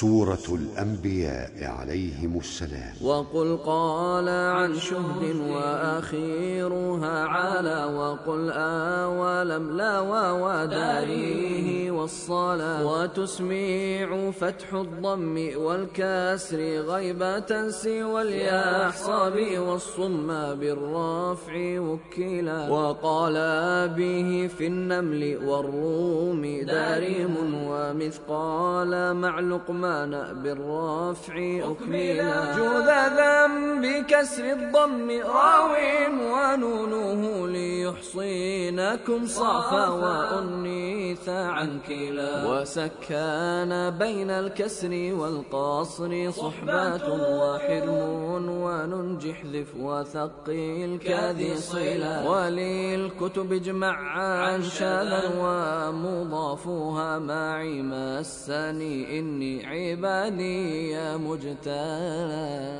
سورة الأنبياء عليهم السلام. وقل قال عن شهد وأخيرها على وقل آولم لا وداريه والصلاة. وتسميع فتح الضم والكسر غيبة سوى اليحصاب والصم بالرفع وكلا. وقال به في النمل والروم داريم ومثقال مع لقمان بالرفع أكملا. جود ذنب كسر الضم راو ونونه ليحصينكم صافا. وأنيث عن كلا وسكان بين الكسر والقصر صحبات وحرم وننجح ذف وثقيل كذي صلا وللكتب اجمع عن شاذا ومضافها معي مسني. إني عبادي مجتلى.